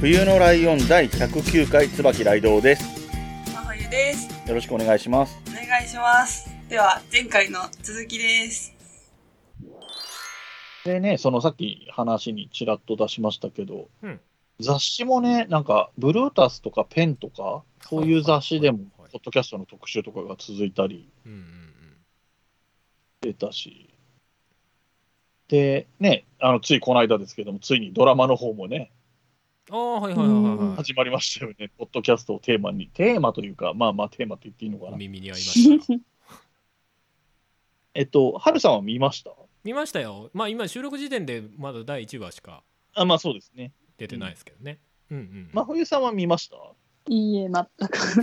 冬のライオン第109回椿雷道です。真冬ですよろしくお願いします。お願いしますでは前回の続きですでね、そのさっき話にちらっと出しましたけど、うん雑誌もね、なんか、ブルータスとかペンとか、そういう雑誌でもポッドキャストの特集とかが続いたりうんうんしてたし、で、ね、あの、ついこの間ですけども、ついにドラマの方もね、うん。ああ、はいはいはいはいはい。始まりましたよね、ポッドキャストをテーマに、テーマというか、まあまあテーマって言っていいのかな。お耳に合いましたよ。えっと、ハルさんは見ました？見ましたよ。まあ今収録時点でまだ第1話しかあ、まあそうですね。出てないですけどね。うんうん。真冬さんは見ました？いいえ、全く。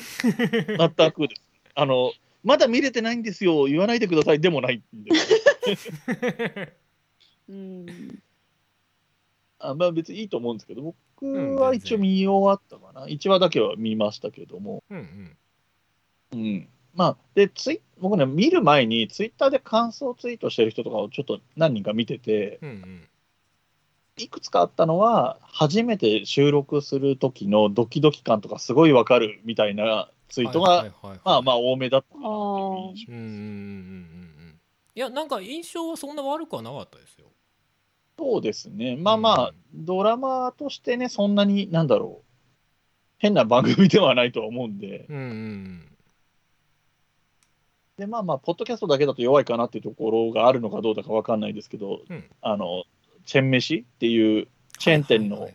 全くです。あの、まだ見れてないんですよ、言わないでくださいでもないんで。うん。あまあ別にいいと思うんですけど、は一応見終わったかな。1話だけは見ましたけども。うんうん。うん。まあ、で、ツイ僕ね、見る前にツイッターで感想ツイートしてる人とかをちょっと何人か見てて、うんうん。いくつかあったのは、初めて収録する時のドキドキ感とかすごいわかるみたいなツイートが、まあまあ多めだったかなっていう印象うんうんうんうんうん。いや、なんか印象はそんな悪くはなかったですよ。そうですね。まあまあ、うんドラマとしてね、そんなに、なんだろう、変な番組ではないとは思うんで、うんうん。で、まあまあ、ポッドキャストだけだと弱いかなっていうところがあるのかどうだかわかんないですけど、うん。あの、チェーン飯っていう、チェーン店の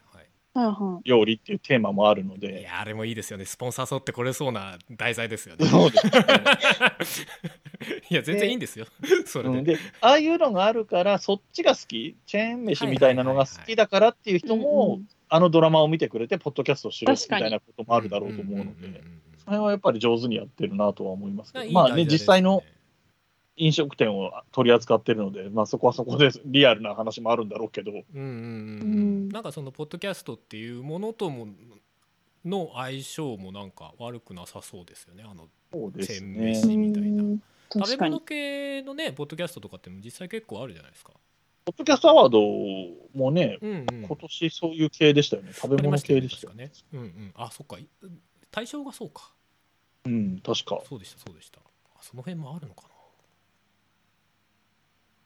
料理っていうテーマもあるのはいや、あれもいいですよね。スポンサー誘ってこれそうな題材ですよね。そうですね。いや、全然いいんですよ。それうんで。で、ああいうのがあるから、そっちが好き、チェーン飯みたいなのが好きだからっていう人うんもうん、あのドラマを見てくれて、ポッドキャストをしろみたいなこともあるだろうと思うので、んそれはやっぱり上手にやってるなとは思いますけど、いいまあね、実際の飲食店を取り扱ってるので、まあ、そこはそこでリアルな話もあるんだろうけど、うんうん。うん、なんかそのポッドキャストっていうものともの相性もなんか悪くなさそうですよねあのそうですチェーンね。飯みたいなうん食べ物。系のねポッドキャストとかっても実際結構あるじゃないですかポッドキャストアワードもね、うんうん今年そういう系でしたよね。食べ物系でしたよね。ね確かねうんうんあそっかい対象がそうかうん、確か。そうでしたそうでしたあその辺もあるのかな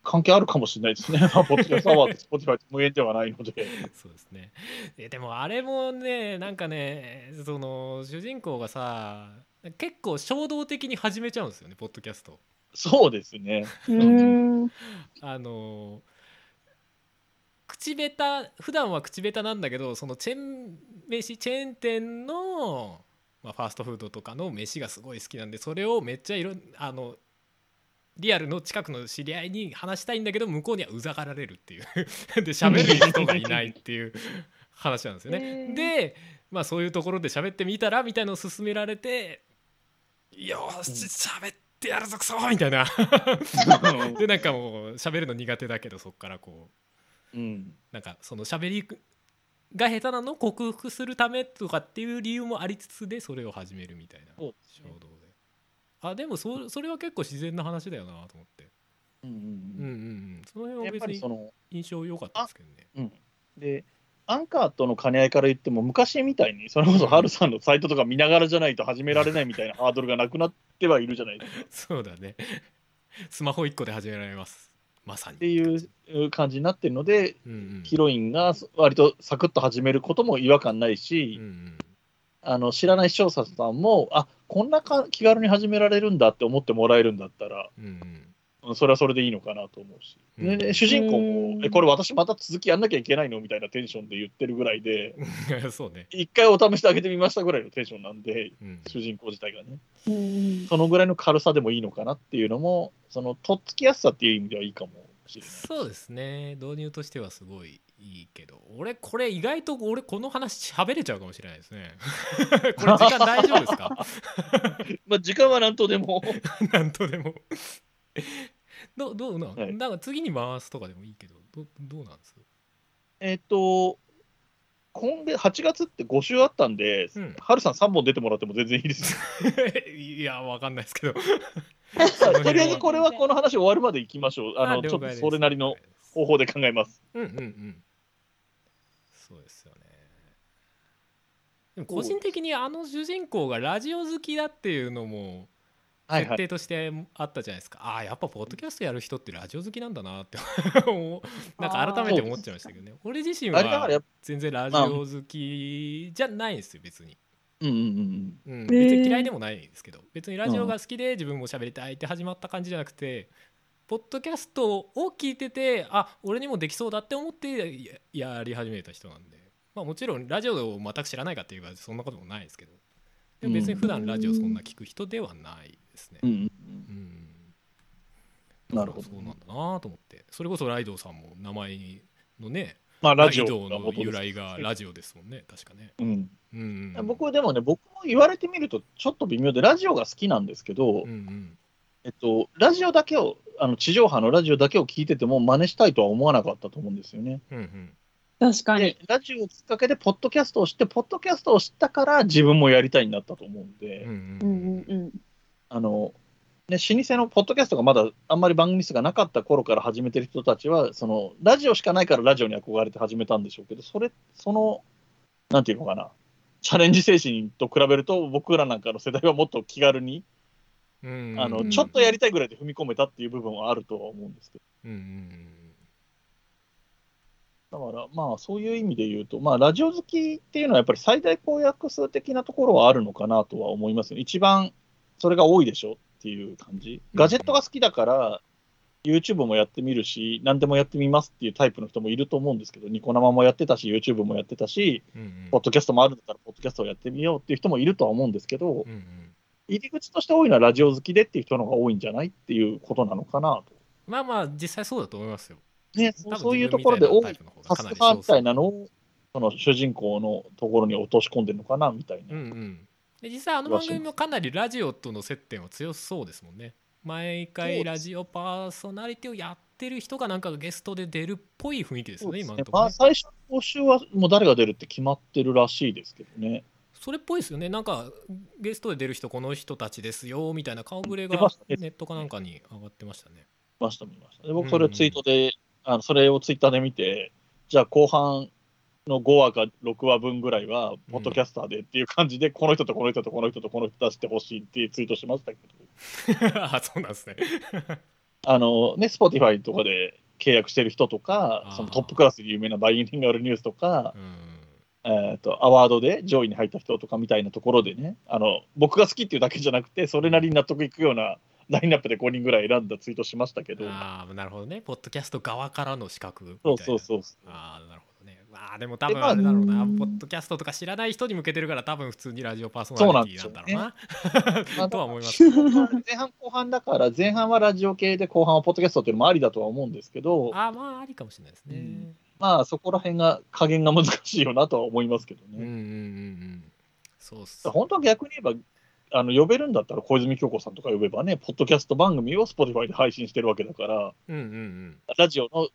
関係あるかもしれないですね。まあポッドキャストアワード、 Spotify と無縁ではないので。そうですねえでもあれもねなんかねその主人公がさ結構衝動的に始めちゃうんですよねポッドキャストそうですね。うん。あの口下手普段は口下手なんだけどそのチェーン飯チェーン店の、まあ、ファーストフードとかの飯がすごい好きなんでそれをめっちゃいろんあのリアルの近くの知り合いに話したいんだけど向こうにはうざがられるっていう で 喋る人がいないっていう話なんですよへね。ーでまあそういうところで喋ってみたらみたいのを勧められて「よーし喋ってやるぞクソ!」みたいな でなんかもう喋るの苦手だけどそっからこううん。なんかその喋りが下手なのを克服するためとかっていう理由もありつつでそれを始めるみたいな衝動であでもそそれは結構自然な話だよなと思って。うんうんうん。うんうんその辺うん。やっは別にぱりその、印象良かったですけどね。うん。で、アンカーとの兼ね合いから言っても、昔みたいに、それこそハルさんのサイトとか見ながらじゃないと始められないみたいなハードルがなくなってはいるじゃないですか。そうだね。スマホ1個で始められます。まさに。っていう感じになってるので、うんうん。ヒロインが割とサクッと始めることも違和感ないし、うんうんあの知らない視聴者さんも、あこんなか気軽に始められるんだって思ってもらえるんだったら、うんそれはそれでいいのかなと思うし、うん。で主人公うも、ん。えこれ私また続きやんなきゃいけないのみたいなテンションで言ってるぐらいで、そうね、一回お試しで上げてみましたぐらいのテンションなんで、うん、主人公自体がね、うん。そのぐらいの軽さでもいいのかなっていうのも、そのとっつきやすさっていう意味ではいいかもしれない。そうですね。導入としてはすごいいいけど俺これ意外と俺この話喋れちゃうかもしれないですね。これ時間大丈夫ですか？まあ、時間はなんとでも。なんとでも。どうどうなん、はい。なんか次に回すとかでもいいけどどどうなんです？えっと、今月、8月って5週あったんで、うん。ハルさん3本出てもらっても全然いいですよ。いやわかんないですけど。とりあえずこれはこの話終わるまでいきましょう。あの、ちょっとそれなりの方法で考えます。うんうんうんそうですよね。でも個人的にあの主人公がラジオ好きだっていうのもはいはい。設定としてあったじゃないですか、ああやっぱポッドキャストやる人ってラジオ好きなんだなって 思う。なんか改めて思っちゃいましたけどね。俺自身は全然ラジオ好きじゃないんですよ別に、うんうんうん。うん、ー。別に嫌いでもないですけど。別にラジオが好きで自分も喋りたいって始まった感じじゃなくてポッドキャストを聞いててあ俺にもできそうだって思ってややり始めた人なんで、まあ、もちろんラジオを全く知らないかっていうかそんなこともないですけど。でも別に普段ラジオそんな聞く人ではないですね。うん。なるほど。そうなんだなと思って。それこそライドウさんも名前のねまあ、ラジオ。の由来がラジオですもんね。確かね。うん。うん。うん、僕はでもね、僕も言われてみるとちょっと微妙で、ラジオが好きなんですけど、うんうんえっと、ラジオだけを、あの地上波のラジオだけを聞いてても真似したいとは思わなかったと思うんですよね。うんうん確かにで。、ラジオをきっかけで、ポッドキャストを知って、ポッドキャストを知ったから、自分もやりたいになったと思うんで、うんううんんうんうん。あの、ね、老舗のポッドキャストがまだあんまり番組数がなかった頃から始めてる人たちは、その、ラジオしかないからラジオに憧れて始めたんでしょうけど、それ、その、なんていうのかな、チャレンジ精神と比べると、僕らなんかの世代はもっと気軽に、うんあの、うんちょっとやりたいぐらいで踏み込めたっていう部分はあるとは思うんですけど。だから、まあ、そういう意味で言うと、まあ、ラジオ好きっていうのは、やっぱり最大公約数的なところはあるのかなとは思いますよ。一番それが多いでしょっていう感じ。ガジェットが好きだから、YouTube もやってみるし、何でもやってみますっていうタイプの人もいると思うんですけど、ニコ生もやってたし、YouTube もやってたし、うんうんポッドキャストもあるんだったら、ポッドキャストをやってみようっていう人もいるとは思うんですけど、うんうん入り口として多いのはラジオ好きでっていう人の方が多いんじゃないっていうことなのかなと。まあまあ実際そうだと思いますよ。ね、そういうところで多いタスターみたい少なのを、その主人公のところに落とし込んでるのかなみたいな。数うんうんで実際あの番組もかなりラジオとの接点は強そうですもんね。毎回ラジオパーソナリティをやってる人がなんかがゲストで出るっぽい雰囲気ですよね、今のところ、まあ、ね。最初の募集はもう誰が出るって決まってるらしいですけどね。それっぽいですよね。なんかゲストで出る人この人たちですよみたいな顔ぶれがネットかなんかに上がってましたね。見ました、見ました。で僕、それをツイートで、あのそれをツイッターで見て、じゃあ後半の5話か6話分ぐらいは、ポッドキャスターでっていう感じで、この人とこの人とこの人とこの人出してほしいっていうツイートしましたけど、あそうなんですね。あのね、Spotify とかで契約してる人とかそのトップクラスで有名なバイリンガルニュースとかう、んえー、とアワードで上位に入った人とかみたいなところでねあの僕が好きっていうだけじゃなくてそれなりに納得いくようなラインナップで5人ぐらい選んだツイートしましたけどああなるほどね。ポッドキャスト側からの資格みたいな。そうそうそうああなるほどね。まあでも多分ああれだろうな、うんポッドキャストとか知らない人に向けてるから多分普通にラジオパーソナリティなんねだろうな。まあ とは思います。前半後半だから前半はラジオ系で後半はポッドキャストっていうのもありだとは思うんですけどああまあありかもしれないですね。うんまあそこら辺が加減が難しいよなとは思いますけどね、うんうんうんうん。そうっす。本当は逆に言えばあの呼べるんだったら小泉京子さんとか呼べばねポッドキャスト番組を Spotify で配信してるわけだからうんうんうん。ラジオの、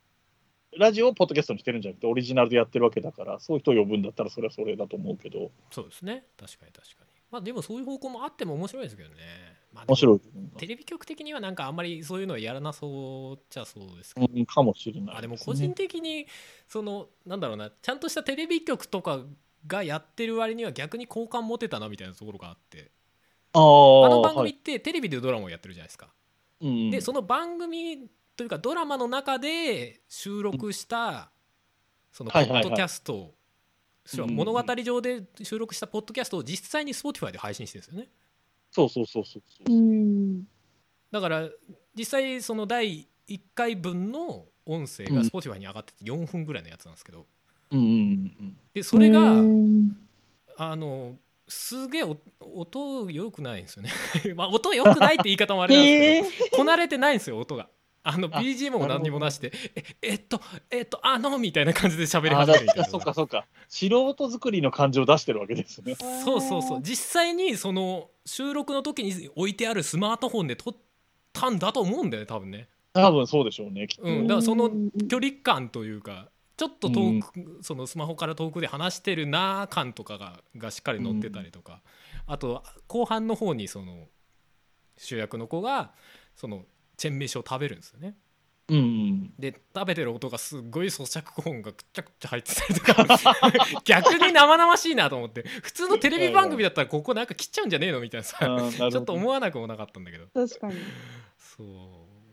ラジオをポッドキャストにしてるんじゃなくて、オリジナルでやってるわけだから、そういう人を呼ぶんだったら、それはそれだと思うけど、そうですね。確かに確かに。まあでもそういう方向もあっても面白いですけどね。まあ、面白い。テレビ局的にはなんかあんまりそういうのはやらなそうっちゃそうですけど。うんかもしれないあでも個人的にそのなんだろうなちゃんとしたテレビ局とかがやってる割には逆に好感持てたなみたいなところがあってあの番組っはいてテレビでドラマをやってるじゃないですか。うんでその番組というかドラマの中で収録したそのポはいはいはいッドキャスト要はうん物語上で収録したポッドキャストを実際に Spotify で配信してるんですよね。そうそうそうそうそう。う。ん。だから実際その第1回分の音声が Spotify に上がってて4分ぐらいのやつなんですけど。うんうんうんでそれがうん。あのすげえお音良くないんですよね。まあ音良くないって言い方もあれなんですけど、ええこなれてないんですよ音があのあ BGM も何にもなしでええっとえっとあのみたいな感じで喋りあ始めるみたいなだそうかそうか。素人作りの感じを出してるわけですね。そうそうそう。実際にその収録の時に置いてあるスマートフォンで撮ったんだと思うんだよね多分ね。多分そうでしょうねきっと、うん。だからそのうん距離感というかちょっと遠く、そのスマホから遠くで話してるなー感とかががしっかり載ってたりとか、あと後半の方にその主役の子がそのチェン飯を食べるんですよね。うんうん。で食べてる音がすっごい咀嚼音がくっちゃくちゃ入ってたりとか。逆に生々しいなと思って。普通のテレビ番組だったらここなんか切っちゃうんじゃねえのみたいなさ。ちょっと思わなくもなかったんだけど。確かに。そう。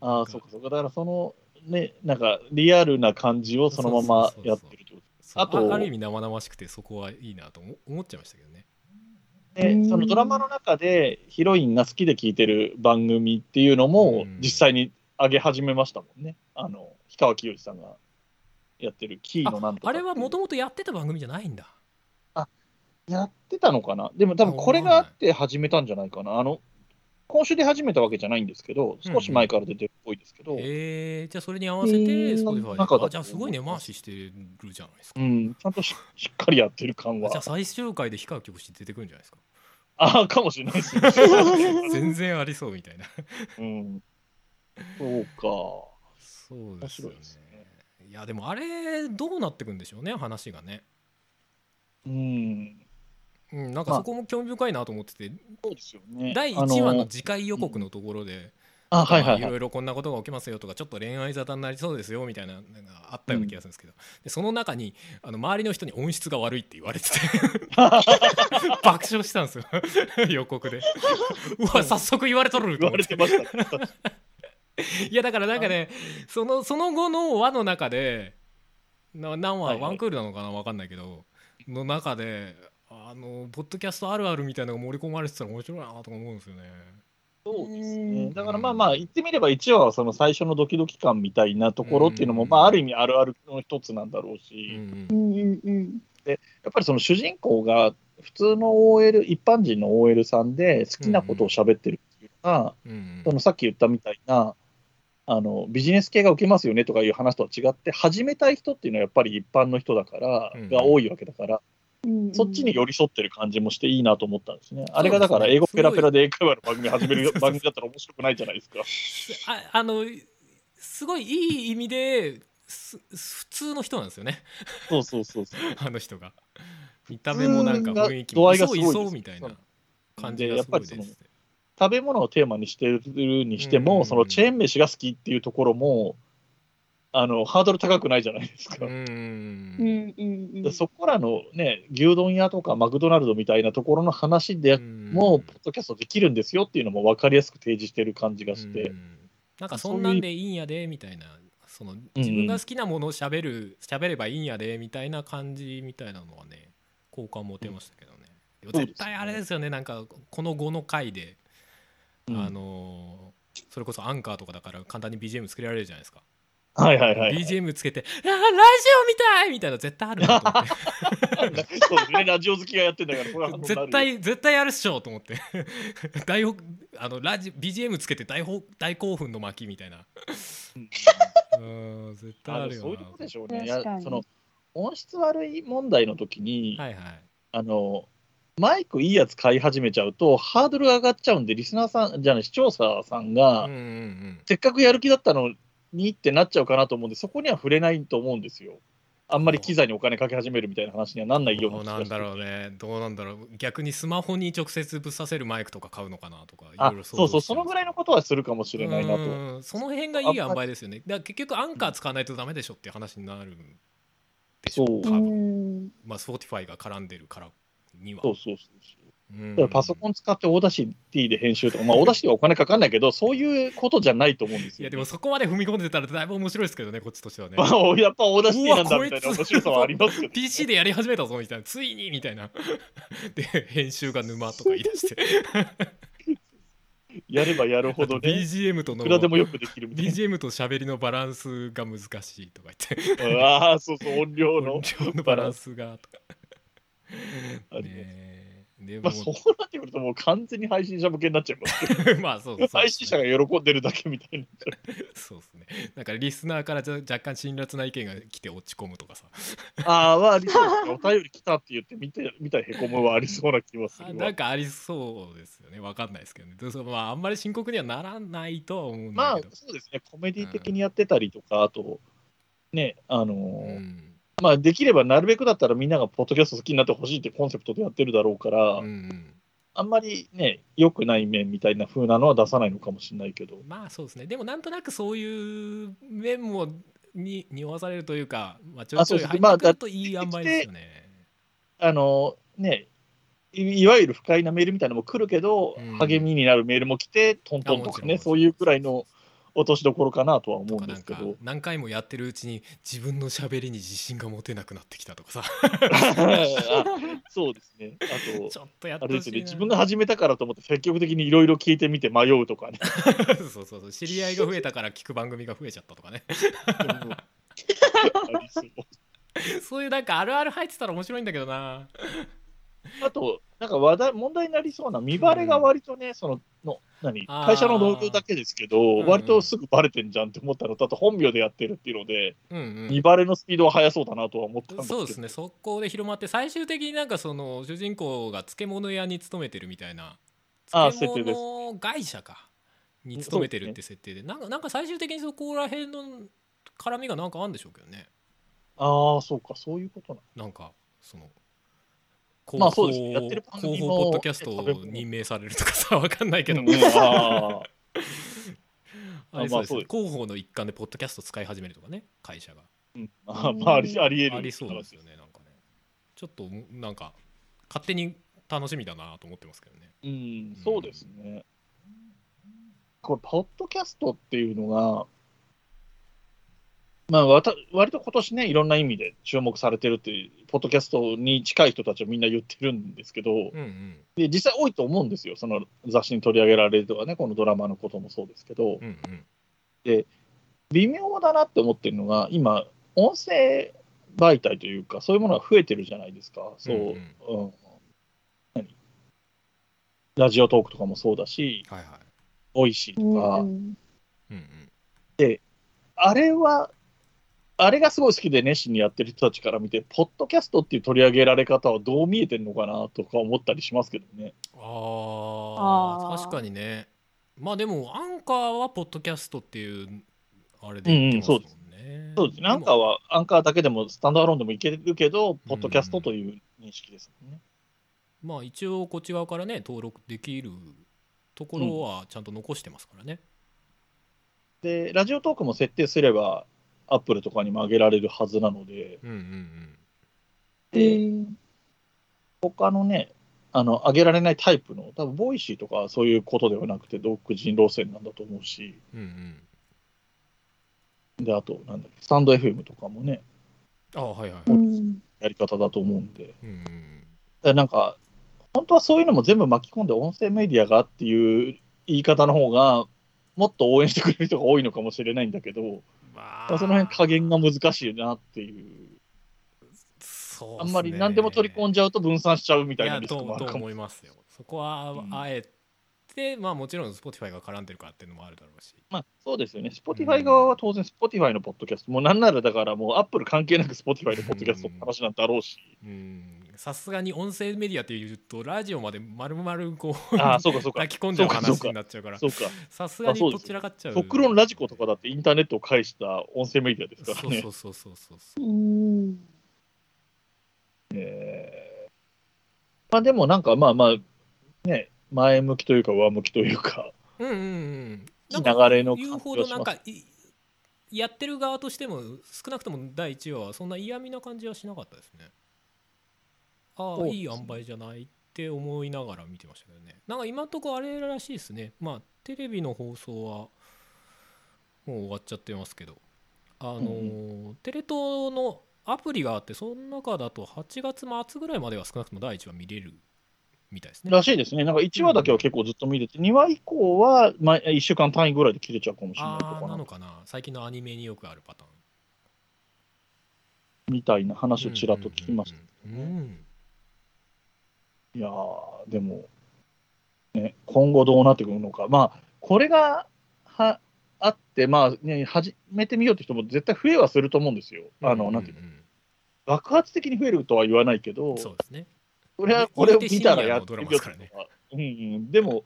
ああそうかそうか。だからそのねなんかリアルな感じをそのままやってるってこそうあとある意味生々しくてそこはいいなと思思っちゃいましたけどね。とでうん。そのドラマの中でヒロインが好きで聞いてる番組っていうのもうん。実際に上げ始めましたもんね。あの氷川きよしさんがやってるキーのなんとか。あれはもともとやってた番組じゃないんだ。やってたのかな？でも多分これがあって始めたんじゃないかな。あの今週で始めたわけじゃないんですけど少し前から出てるっぽいですけど、えー、じゃあそれに合わせて Spotify なんかだあじゃあすごい根回ししてるじゃないですか、うん、ちゃんとししっかりやってる感は。じゃあ最終回で氷川きよし出てくるんじゃないですか？ああかもしれないですね、全然ありそうみたいな。うん、そうか。そうですよね。ねいやでもあれどうなってくんでしょうね話がね。うん。うん、なんかまあそこも興味深いなと思ってて、そうですよね。第1話の次回予告のところで、あはいはいい。ろはいいろこんなことが起きますよとかちょっと恋愛沙汰になりそうですよみたいなのがあったような気がするんですけど、でその中にあの周りの人に音質が悪いって言われてて。爆笑したんですよ。予告で。うわ早速言われとると言わ思って。れてましたねいやだからなんかねそのその後の輪の中でな何話、はいはい。ワンクールなのかな分かんないけどの中であのポッドキャストあるあるみたいなのが盛り込まれてたら面白いなとか思うんですよね。そうですうねん。だからまあまあ言ってみれば1話はその最初のドキドキ感みたいなところっていうのもうん。まあある意味あるあるの一つなんだろううんし、うん。うんうんうん。やっぱりその主人公が普通の OL 一般人の OL さんで好きなことを喋ってるっていうのが、うん。そのさっき言ったみたいなあのビジネス系が受けますよねとかいう話とは違って始めたい人っていうのはやっぱり一般の人だから、うん。が多いわけだから、うんそっちに寄り添ってる感じもしていいなと思ったんですね。すね。あれがだから英語ペラペラで英会話の番組始める番組だったら面白くないじゃないですか。ああのすごいいい意味です普通の人なんですよね。そうそうそうそう。あの人が。見た目もなんか雰囲気度合いがすごいです。いそういそうみたいな感じがすごいです。でやっぱり食べ物をテーマにしてるにしても、うん。そのチェーン飯が好きっていうところも、あのハードル高くないじゃないですか。うん。うんうんうん。でそこらのね、牛丼屋とかマクドナルドみたいなところの話でも、ポッドキャストできるんですよっていうのも分かりやすく提示してる感じがして、うん。なんかそんなんでいいんやでみたいなその自分が好きなものをしゃべる喋ればいいんやでみたいな感じみたいなのはね好感持てましたけどね、うですね絶対あれですよねなんかこの後の回で、うん。あのーそれこそアンカーとかだから簡単に BGM 作れられるじゃないですか、はいはいはい。BGM つけて「ララジオみたい!」みたいな絶対あるなと思って。そうですね、ラジオ好きがやってんだから、これは絶対絶対やるっしょと思って。大ほあのラジ BGM つけて大ほ大興奮の巻みたいな。うん。絶対あるよそういうことでしょうね。いや確かに。その音質悪い問題の時に、はいはい。あのマイクいいやつ買い始めちゃうと、ハードルが上がっちゃうんで、リスナーさん、じゃない、視聴者さんが、うんうんうん。せっかくやる気だったのにってなっちゃうかなと思うんで、そこには触れないと思うんですよ。あんまり機材にお金かけ始めるみたいな話にはなんないようなどうなんだろうね。どうなんだろう。逆にスマホに直接ぶっ刺せるマイクとか買うのかなとかいろあいろ想そうそう、そのぐらいのことはするかもしれないなと。うんその辺がいい塩梅ですよね。だ結局アンカー使わないとダメでしょっていう話になるでしょそう多う。分んまあ Spotify が絡んでるからには。そうそうそうだからパソコン使って Audacity で編集とか、まあ、Audacity はお金かかんないけど、そういうことじゃないと思うんですよ。いやでもそこまで踏み込んでたらだいぶ面白いですけどねこっちとしてはね。ま あ、やっぱ Audacity なんだみたいな面白さはありますけど、PC でやり始めたぞみたいな。ついにみたいな。で編集が沼とか言い出して。やればやるほどね、BGM とのいくらでもよくできるみたい BGM と喋りのバランスが難しいとか言って。な。ああ、そうそう、音量の音。量のバランスがとか。ありますでもまあ、そうなってくると、もう完全に配信者向けになっちゃいますけど、まあそうそう配信者が喜んでるだけみたいにな。そうですねなんかリスナーからじゃ若干辛辣な意見が来て落ち込むとかさああ、まあ、ありそうですね。お便り来たって言って、見て、見たらへこむはありそうな気はするなん。かありそうですよねわかんないですけどねまああんまり深刻にはならないとは思うんまあだけど、、そうですね。コメディ的にやってたりとか、あと、ね、あのうーんまあ、できればなるべくだったらみんながポッドキャスト好きになってほしいってコンセプトでやってるだろうから、うんうん。あんまりね、良くない面みたいな風なのは出さないのかもしれないけど、まあそうですね。でもなんとなくそういう面もに匂わされるというか、まあ、ちょいあちょい入ってくるといい塩梅ですよね。あのね、いいわゆる不快なメールみたいなのも来るけど、うん。励みになるメールも来て、トントンとかね、そういうくらいの落としどころかなとは思うんですけど。何回もやってるうちに自分の喋りに自信が持てなくなってきたとかさ。あ そうですね。あとち、ょっとやってほしいな。自分が始めたからと思って積極的にいろいろ聞いてみて迷うとかね。そうそうそう。知り合いが増えたから聞く番組が増えちゃったとかね。そういうなんかあるある入ってたら面白いんだけどなあと、なんか話題問題になりそうな見バレが割とね、そのの何会社の同僚だけですけど、んうん。割とすぐバレてんじゃんって思ったのと、あと本名でやってるっていうので、うん見バレのスピードは速そうだなとは思ったんですけど、そうですね速攻で広まって最終的になんかその主人公が漬物屋に勤めてるみたいな漬物会社かに勤めてるって設定でなん。かなんか最終的にそこら辺の絡みがなんかあるんでしょうけどね。ああ、そうか、そういうことなの。なんかそのまあそうですね。やってる番組も広報ポッドキャストを任命されるとかさわかんないけど、うんうんあー。ありそうですまあ広報の一環でポッドキャスト使い始めるとかね会社が。うん。あーまあ、ありあり得るありそうですよねなんかね。ちょっとなんか勝手に楽しみだなと思ってますけどね。うん、そうですね。これ、ポッドキャストっていうのが、まあ、わた割と今年ね、いろんな意味で注目されてるっていう、ポッドキャストに近い人たちはみんな言ってるんですけど、うんうん。で実際多いと思うんですよ、その雑誌に取り上げられるとかね、このドラマのこともそうですけど、うんうん。微妙だなって思ってるのが、今、音声媒体というか、そういうものが増えてるじゃないですか、そう、ううん。ん。何 Radiotalk とかもそうだし、はいはい。 Voicy とか、うんうん。うんあれは、あれがすごい好きで熱心にやってる人たちから見て、ポッドキャストっていう取り上げられ方はどう見えてるのかなとか思ったりしますけどね。ああ確かにね。まあでもアンカーはポッドキャストっていうあれで言ってますもんね、そうです。ね。アンカーはは、アンカーだけでもスタンドアローンでもいけるけど、ポッドキャストという認識ですもんね。まあ一応こっち側からね登録できるところはちゃんと残してますからね、で、 Radiotalk も設定すれば、アップルとかにも上げられるはずなので、うん、うんうん。で他のね、あの、上げられないタイプの、多分 Voicy とかはそういうことではなくて、独自路線なんだと思うし、うんうん。で、あと、なんだっけ、スタンド FM とかもね、ああはいはい、うんやり方だと思うんで、うんうん。なんか、本当はそういうのも全部巻き込んで、音声メディアがっていう言い方の方が、もっと応援してくれる人が多いのかもしれないんだけど、まその辺加減が難しいなっていう、そうね。あんまり何でも取り込んじゃうと分散しちゃうみたいなリスクもあるかも。思いますよ。そこはうんあえて、まあもちろん Spotify が絡んでるからっていうのもあるだろうし。まあそうですよね、Spotify 側は当然 Spotify のポッドキャスト、もうなんならだからもう Apple 関係なく Spotify のポッドキャストの話なんだろうし、うんさすがに音声メディアっていうとラジオまで丸々こうああ、そうかそうか。抱、き込んじゃう話になっちゃうから。さすがにどちらかっちゃう。極論ラジコとかだってインターネットを介した音声メディアですからね。そう そ。うそうそうそう。そううんえ。ーまあでもなんかまあまあ、ね、前向きというか上向きというか、うんうんうん。流れの感じやってる側としても少なくとも第1話はそんな嫌味な感じはしなかったですねああいい塩梅じゃないって思いながら見てましたけどね。なんか今んとこあれらしいですね。まあテレビの放送はもう終わっちゃってますけど。あのーテレ東のアプリがあってその中だと8月末ぐらいまでは少なくとも第1話見れるみたいですね。らしいですね。なんか1話だけは結構ずっと見れて、2話以降はまあ1週間単位ぐらいで切れちゃうかもしれないとかなのかな。最近のアニメによくあるパターン。みたいな話をちらっと聞きました。うんうんうんうんいやー、でも、ね、今後どうなってくるのか。まあ、これが、は、あって、まあね、始めてみようって人も絶対増えはすると思うんですよ。あの、なんていう爆発的に増えるとは言わないけど、そうですね。それはこれを見たら言やってみようとかね。うんうん、でも、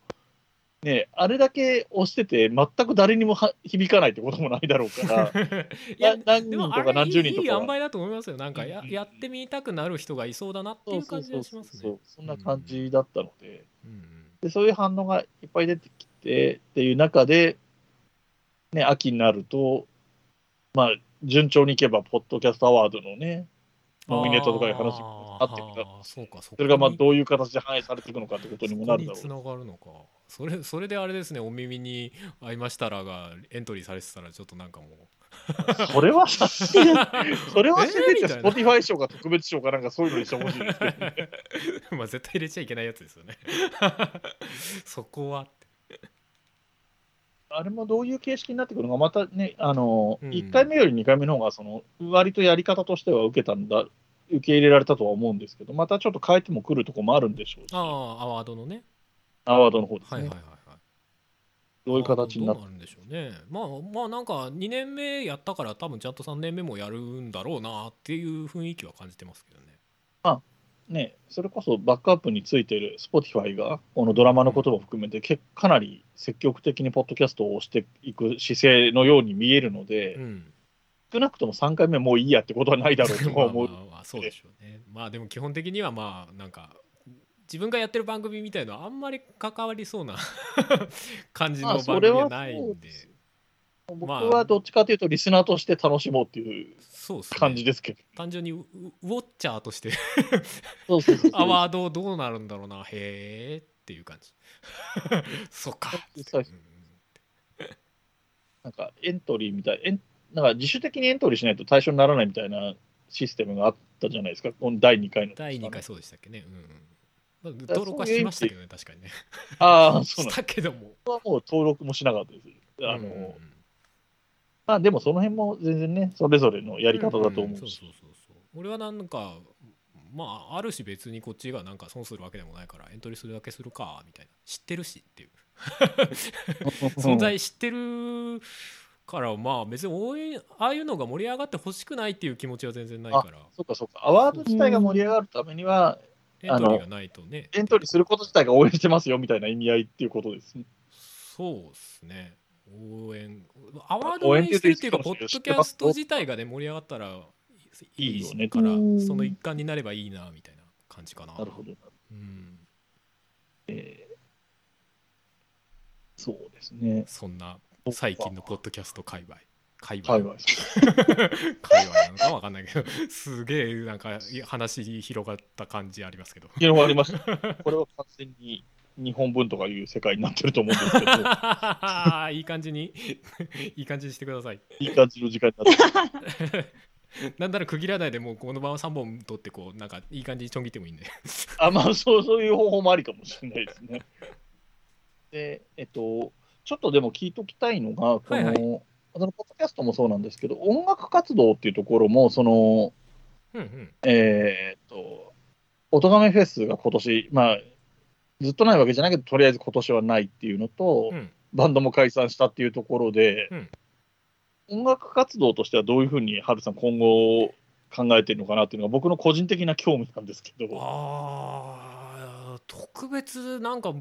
ね、あれだけ押してて、全く誰にもは響かないってこともないだろうから、いやな何人とか何十人とか。いい塩梅だと思いますよ。なんかやうんやってみたくなる人がいそうだなっていう感じがしますね。そうそんな感じだったので。うん。うんで、そういう反応がいっぱい出てきてっていう中で、ね、秋になると、まあ、順調にいけば、ポッドキャストアワードのね、ノミネートとかいう話にもなってそうかそそれがまあうどういう形で反映されていくのかってことにもなるだろつながるのか。それそれであれですねお耳に合いましたらがエントリーされてたらちょっとなんかもう。う。それはさ、それはせめて Spotify 賞か特別賞かなんかそういうのにしてほしいですけどね。まあ絶対入れちゃいけないやつですよね。そこはあれもどういう形式になってくるのか、またね、あの、うん。1回目より2回目の方が、その、割とやり方としては受けたんだ、受け入れられたとは思うんですけど、またちょっと変えてもくるとこもあるんでしょうし、ああアワードのね。アワードの方ですね。はいはいはいはい。どういう形になってるんでしょうね。まあまあなんか2年目やったから多分ちゃんと3年目もやるんだろうなっていう雰囲気は感じてますけどね。ね、それこそバックアップについてる Spotify が、このドラマのことも含めて、けかなり積極的にポッドキャストをしていく姿勢のように見えるので、うん少なくとも3回目もういいやってことはないだろうと思う。まあまあそうでしょうね。まあでも基本的にはまあなんか自分がやってる番組みたいのはあんまり関わりそうな 感じまあの番組はないんで。僕はどっちかというと、リスナーとして楽しもうっていうそうですね。感じですけど。単純にウウォッチャーとしてそうそうそう。アワードどうなるんだろうな。へえっていう感じ。そっかそうです。なんかエントリーみたい、エンなんか自主的にエントリーしないと対象にならないみたいなシステムがあったじゃないですか、この第2回の。第2回そうでしたっけね。うんうん。まあら登録はしましたけどね確かにね。ああ、そうなんしたけども。僕はもう登録もしなかったです。あの、うんうんうん。まあでもその辺も全然ね、それぞれのやり方だと思うし。んんそうそうそうそう。俺はなんかまああるし別にこっちがなんか損するわけでもないからエントリーするだけするかみたいな。知ってるしっていう。存在知ってるからまあ別に応援ああいうのが盛り上がってほしくないっていう気持ちは全然ないからそうかそうか。アワード自体が盛り上がるためには、エントリーがないとねエントリーすること自体が応援してますよみたいな意味合いっていうことですね。そうですね応援アワードを応援してるっていうかポッドキャスト自体がね盛り上がったらいいよねからうんその一環になればいいなみたいな感じかななるほど。うんそうですね。そんな最近のポッドキャスト界隈。界隈。はいはい。界隈なのかわかんないけど。すげえなんか話広がった感じありますけど。広がりました。これは完全に日本文とかいう世界になってると思うんですけど、いい感じに？いい感じにしてください。いい感じの時間になってる。なんなら区切らないでもうこのまま3本取ってこうなんかいい感じにちょん切ってもいいんで。あ、まあそう、そういう方法もありかもしれないですね。で、えっと、ちょっとでも聞いときたいのが、この、はい。はいポッドキャストもそうなんですけど、音楽活動っていうところも、その、うんうん。えーっと、おとがめフェスが今年、まあ、ずっとないわけじゃないけど、とりあえず今年はないっていうのと、うん。バンドも解散したっていうところで、うん。音楽活動としてはどういうふうに、ハルさん、今後考えてるのかなっていうのが、僕の個人的な興味なんですけど。あー特別なんか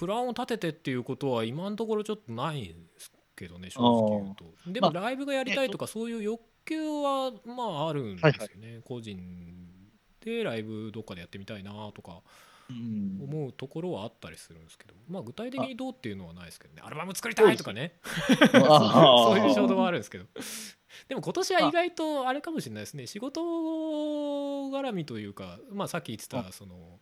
プランを立ててっていうことは今のところちょっとないんですけどね正直言うと。でもまライブがやりたいとかそういう欲求はまああるんですよね、個人でライブどっかでやってみたいなとかうん。思うところはあったりするんですけどまあ具体的にどうっていうのはないですけどね。アルバム作りたいとかね。あそういう衝動ははあるんですけど。でも今年は意外とあれかもしれないですね。仕事絡みというか、まあ、さっき言ってたその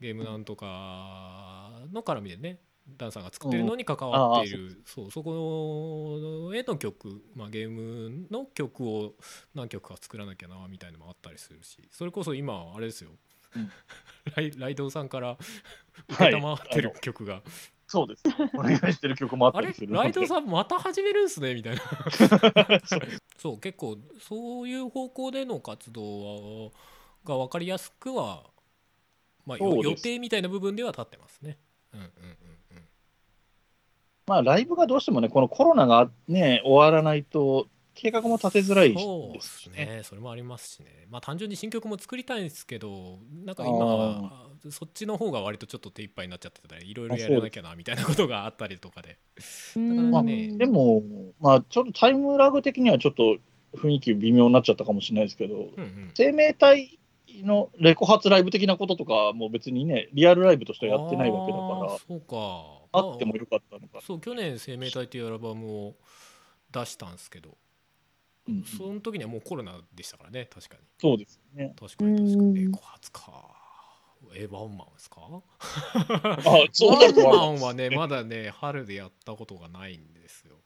ゲームなんとかの絡みでねダンさんが作ってるのに関わっている、そうそこへの曲、まあ、ゲームの曲を何曲か作らなきゃなみたいなのもあったりするしそれこそ今あれですよ、うん。ライライドウさんからはい。承ってる曲が、そうです。お願いしてる曲もあったりするライドウさんまた始めるんすねみたいな。そう結構そういう方向での活動が分かりやすくはまあ、予定みたいな部分では立ってますね。うんうんうんうん。まあ、ライブがどうしてもね、このコロナがね、終わらないと、計画も立てづらいそうですね。ね。それもありますしね。まあ単純に新曲も作りたいんですけど、なんかあ今、そっちの方が割とちょっと手一杯になっちゃってたり、いろいろやらなきゃなみたいなことがあったりとかで。うんまあねでも、まあ、ちょっとタイムラグ的にはちょっと雰囲気微妙になっちゃったかもしれないですけど、うんうん。生命体のレコ発ライブ的なこととか、もう別にね、リアルライブとしてはやってないわけだかそうか。ら、あってもよかったのか。そう去年「生命体」っていうアルバムを出したんですけど、うんうん。その時にはもうコロナでしたからね確かに。そうですよね。確かに確かうん。にレコ発か。えワンマンですか？あそうなるとはワンマンはねまだね春でやったことがないんですよ、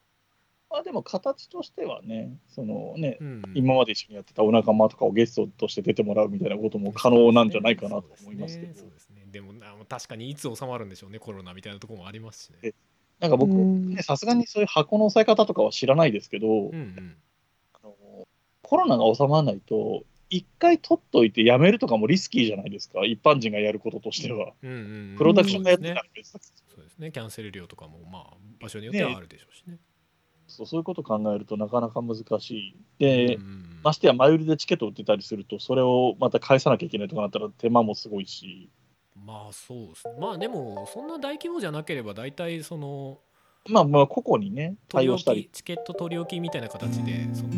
まあでも形としてはね、そのね、うん、今まで一緒にやってたお仲間とかをゲストとして出てもらうみたいなことも可能なんじゃないかなと思いますけど、そうですねですね。でもな確かにいつ収まるんでしょうねコロナみたいなところもありますしね。えなんか僕、さすがにそういう箱の押さえ方とかは知らないですけど、うんうん。あのコロナが収まらないと、一回取っといてやめるとかもリスキーじゃないですか、一般人がやることとしては。うんうんうん。プロダクションがやってねたんです、そうですね。キャンセル料とかもまあ場所によってはあるでしょうしねそうそういうこと考えるとなかなか難しい。で、うん。うんましてや前売りでチケット売ってたりすると、それをまた返さなきゃいけないとかなったら手間もすごいし、まあそうですね。まあでもそんな大規模じゃなければ大体そのまあまあ個々にね、対応したり。き、チケット取り置きみたいな形でその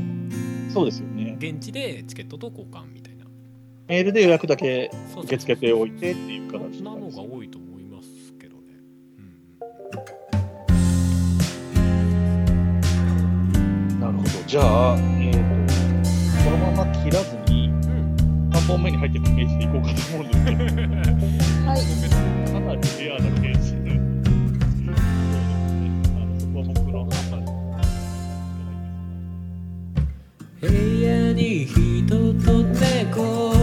そうですよね。現地でチケットと交換みたいな。メールで予約だけ受け付けておいてっていう形なのがい。多いと思いじゃあ、えーと、このまま切らずに、うん。3本目に入ってるイメージでいこうかと思うんですけど、はい。かなりレアなケース。で、そうですねあのそこは僕の判断部屋に人と猫